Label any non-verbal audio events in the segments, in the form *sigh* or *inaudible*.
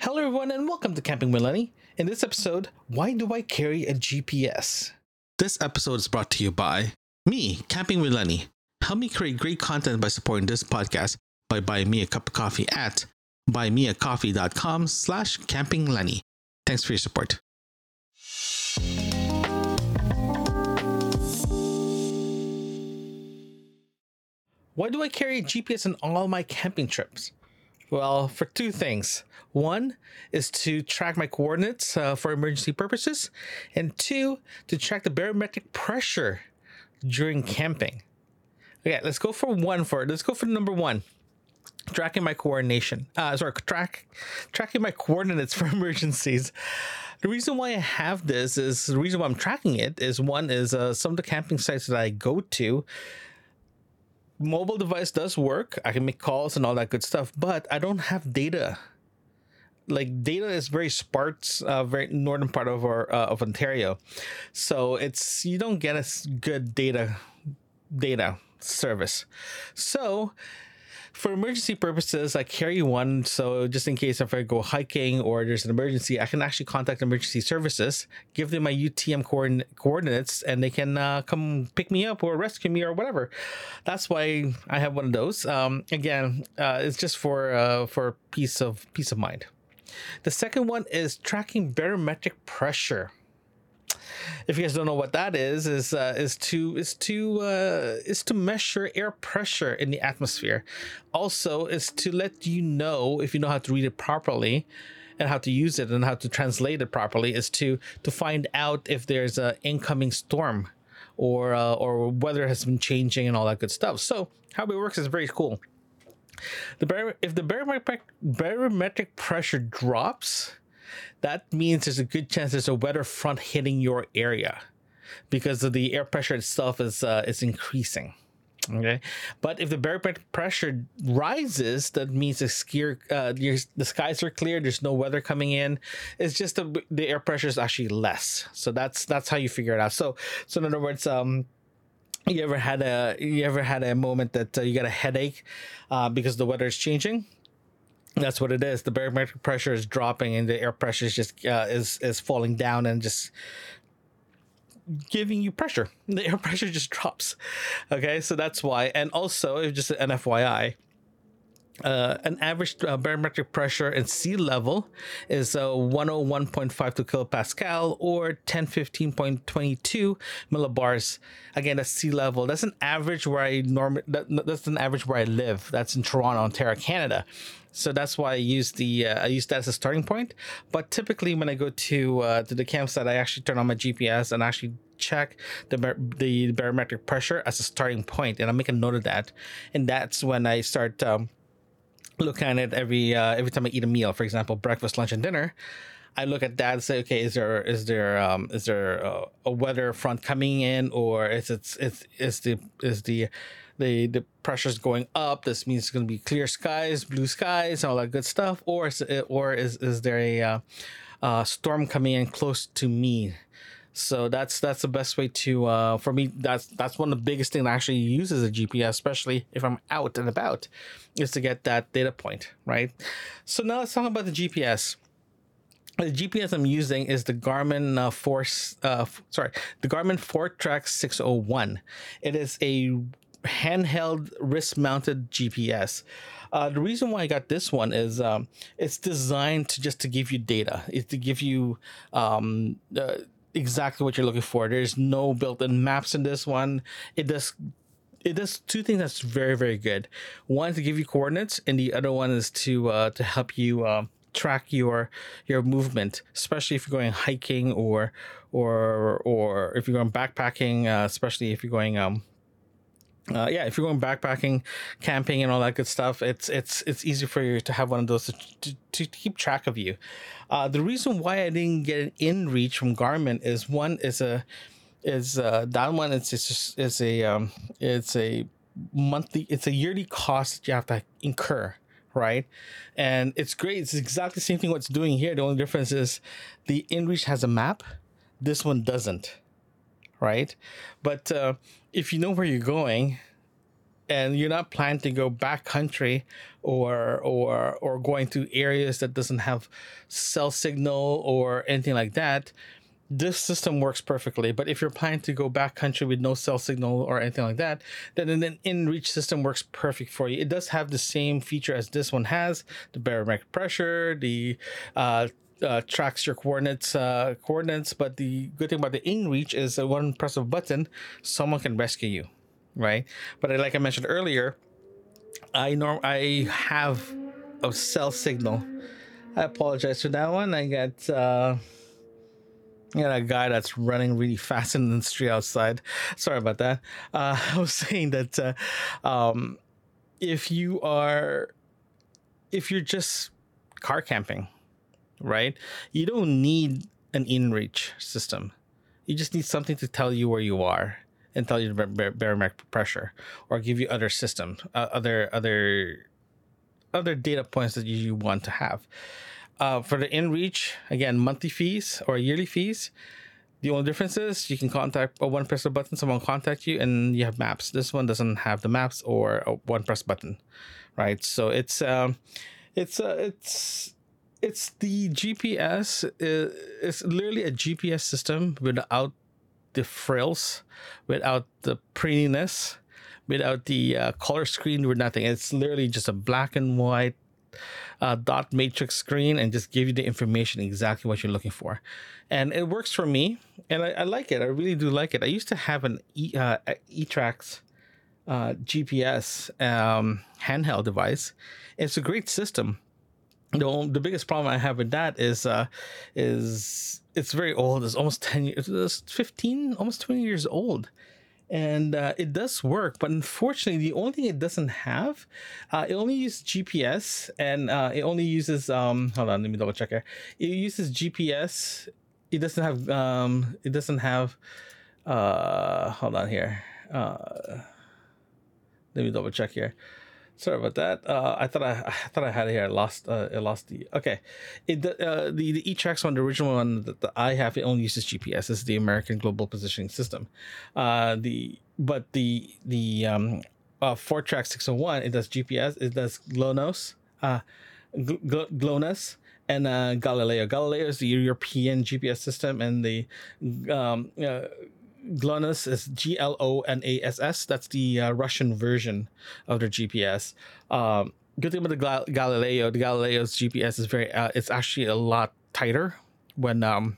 Hello, everyone, and welcome to Camping with Lenny. In this episode, why do I carry a GPS? This episode is brought to you by me, Camping with Lenny. Help me create great content by supporting this podcast by buying me a cup of coffee at buymeacoffee.com slash campinglenny. Thanks for your support. Why do I carry a GPS on all my camping trips? Well, for two things. One is to track my coordinates uh, for emergency purposes, and two, to track the barometric pressure during camping. Okay, let's go for one for let's go for number one. Tracking my coordination. Uh, sorry, track tracking my coordinates *laughs* for emergencies. The reason why I have this is the reason why I'm tracking it is one is uh, some of the camping sites that I go to mobile device does work. I can make calls and all that good stuff, but I don't have data. Like data is very sparse, uh, very northern part of our uh, of Ontario, so it's you don't get a good data data service. So for emergency purposes, I carry one. So just in case if I go hiking or there's an emergency, I can actually contact emergency services, give them my UTM coordin- coordinates, and they can uh, come pick me up or rescue me or whatever. That's why I have one of those. Um, again, uh, it's just for uh, for peace of peace of mind. The second one is tracking barometric pressure if you guys don't know what that is, is uh, is to is to uh, is to measure air pressure in the atmosphere. Also, is to let you know if you know how to read it properly and how to use it and how to translate it properly is to to find out if there's an incoming storm or uh, or weather has been changing and all that good stuff. So how it works is very cool. The bar- if the barometric barometric pressure drops, that means there's a good chance there's a weather front hitting your area because of the air pressure itself is uh, is increasing. Okay, but if the barometric pressure rises, that means the skier, uh, the skies are clear. There's no weather coming in. It's just the, the air pressure is actually less. So that's that's how you figure it out. So so in other words, um, you ever had a you ever had a moment that uh, you got a headache uh, because the weather is changing? That's what it is. The barometric pressure is dropping, and the air pressure is just uh, is is falling down and just giving you pressure. The air *laughs* pressure just drops. Okay, so that's why. And also, just an FYI, uh, an average uh, barometric pressure and sea level is uh, 101.52 kilopascal or 1015.22 millibars. Again, that's sea level. That's an average where I norm- that, that's an average where I live. That's in Toronto, Ontario, Canada. So that's why I use the uh, I use that as a starting point. But typically, when I go to uh, to the campsite, I actually turn on my GPS and actually check the bar- the barometric pressure as a starting point, and I make a note of that. And that's when I start. Um, look at it every uh, every time I eat a meal. For example, breakfast, lunch, and dinner. I look at that and say, okay, is there is there um, is there a, a weather front coming in, or is it is it's is the is the the the pressure's going up? This means it's going to be clear skies, blue skies, all that good stuff, or is it, or is is there a uh, uh, storm coming in close to me? So that's that's the best way to uh, for me. That's that's one of the biggest things I actually use as a GPS, especially if I'm out and about, is to get that data point right. So now let's talk about the GPS. The GPS I'm using is the Garmin uh, Force. Uh, sorry, the Garmin Foretrex 601. It is a handheld wrist-mounted GPS. Uh, the reason why I got this one is um, it's designed to just to give you data. It's to give you um, uh, exactly what you're looking for. There's no built-in maps in this one. It does it does two things that's very very good. One to give you coordinates, and the other one is to uh, to help you uh, track your your movement, especially if you're going hiking or or or if you're going backpacking, uh, especially if you're going um uh, yeah, if you're going backpacking, camping, and all that good stuff, it's it's it's easy for you to have one of those to, to, to keep track of you. Uh, the reason why I didn't get an InReach from Garmin is one is a is uh, that one it's it's just, it's a um, it's a monthly it's a yearly cost that you have to incur right? And it's great. It's exactly the same thing what's doing here. The only difference is the inreach has a map. This one doesn't right? But uh, if you know where you're going and you're not planning to go back country or or or going to areas that doesn't have cell signal or anything like that this system works perfectly. But if you're planning to go back country with no cell signal or anything like that then an inReach system works perfect for you. It does have the same feature as this one has the barometric pressure the uh, uh, tracks your coordinates uh, coordinates but the good thing about the inReach is that one press of a button someone can rescue you right? But like I mentioned earlier, I norm I have a cell signal. I apologize for that one. I got uh you got a guy that's running really fast in the street outside. Sorry about that. Uh, *laughs* I was saying that uh, um, if you are, if you're just car camping, right? You don't need an inReach system. You just need something to tell you where you are and tell you the barometric pressure or give you other system uh, other other other data points that you want to have uh, for the inReach again monthly fees or yearly fees the only difference is you can contact a one press button someone contact you and you have maps this one doesn't have the maps or a one press button right so it's um it's uh, it's it's the gps uh, it's literally a gps system without the frills, without the prettiness, without the uh, color screen or nothing. It's literally just a black and white uh, dot matrix screen and just give you the information exactly what you're looking for. And it works for me, and I, I like it. I really do like it. I used to have an e, uh, eTrex uh, GPS um, handheld device. It's a great system. The, the biggest problem I have with that is uh, is it's very old. It's almost 10 years, it's 15, almost 20 years old. And uh, it does work, but unfortunately, the only thing it doesn't have, uh, it only uses GPS and uh, it only uses, um, hold on, let me double check here. It uses GPS. It doesn't have, um, it doesn't have, uh, hold on here. Uh, let me double check here. Sorry about that. Uh, I thought I, *laughs* I thought I had it here. I lost. Uh, I lost the. Okay, it uh, the the eTrex one, the original one that, I have, it only uses GPS. Is the American Global Positioning System. Uh, the but the the um, uh, six hundred one, it does GPS. It does GLONASS, uh, GLONASS, and uh, Galileo. Galileo is the European GPS system, and the um, uh, GLONASS is G L O N A S S. That's the uh, Russian version of their GPS. Um, good thing about the Galileo, the Galileo's GPS is very. Uh, it's actually a lot tighter when um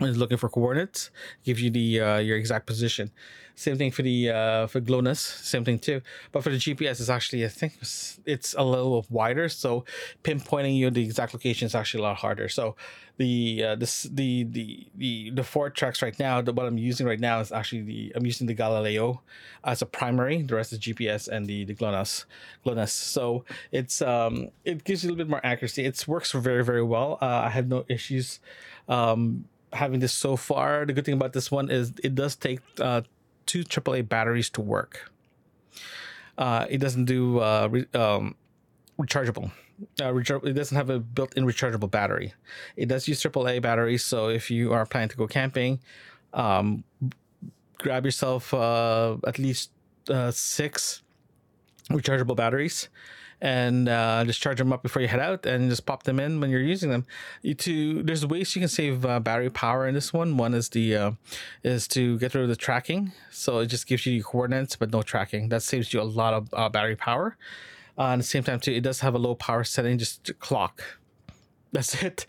it's looking for coordinates. Gives you the uh, your exact position. Same thing for the uh, for GLONASS, same thing too. But for the GPS, it's actually I think it's, a little wider, so pinpointing you the exact location is actually a lot harder. So the uh, this the the the the Foretrex right now, the what I'm using right now is actually the I'm using the Galileo as a primary. The rest is GPS and the the GLONASS GLONASS. So it's um it gives you a little bit more accuracy. It works very very well. Uh, I have no issues. Um, having this so far. The good thing about this one is it does take uh, two AAA batteries to work. Uh, it doesn't do uh, re- um, rechargeable. Uh, recharge- it doesn't have a built-in rechargeable battery. It does use AAA batteries, so if you are planning to go camping, um, grab yourself uh, at least uh, six rechargeable batteries and uh, just charge them up before you head out and just pop them in when you're using them. You to there's ways you can save uh, battery power in this one. One is the uh, is to get rid of the tracking, so it just gives you coordinates but no tracking. That saves you a lot of uh, battery power. Uh, at the same time, too, it does have a low power setting, just clock. *laughs* That's it.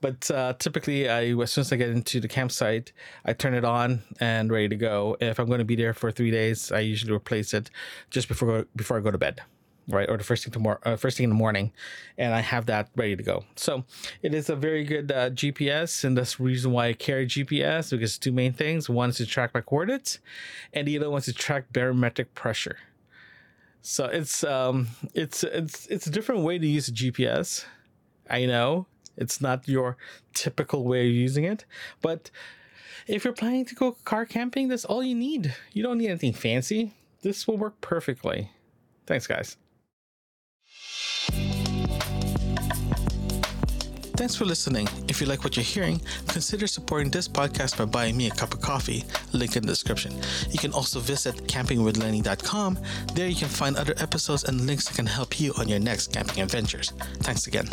But uh, typically, I as soon as I get into the campsite, I turn it on and ready to go. If I'm going to be there for three days, I usually replace it just before before I go to bed right or the first thing tomorrow uh, first thing in the morning and i have that ready to go. So it is a very good uh, gps and that's the reason why i carry gps because two main things. One is to track my coordinates and the other one is to track barometric pressure. So it's um it's it's it's a different way to use a gps i know it's not your typical way of using it but if you're planning to go car camping that's all you need. You don't need anything fancy. This will work perfectly. Thanks guys Thanks for listening. If you like what you're hearing, consider supporting this podcast by buying me a cup of coffee. Link in the description. You can also visit campingwithlenny.com. There you can find other episodes and links that can help you on your next camping adventures. Thanks again.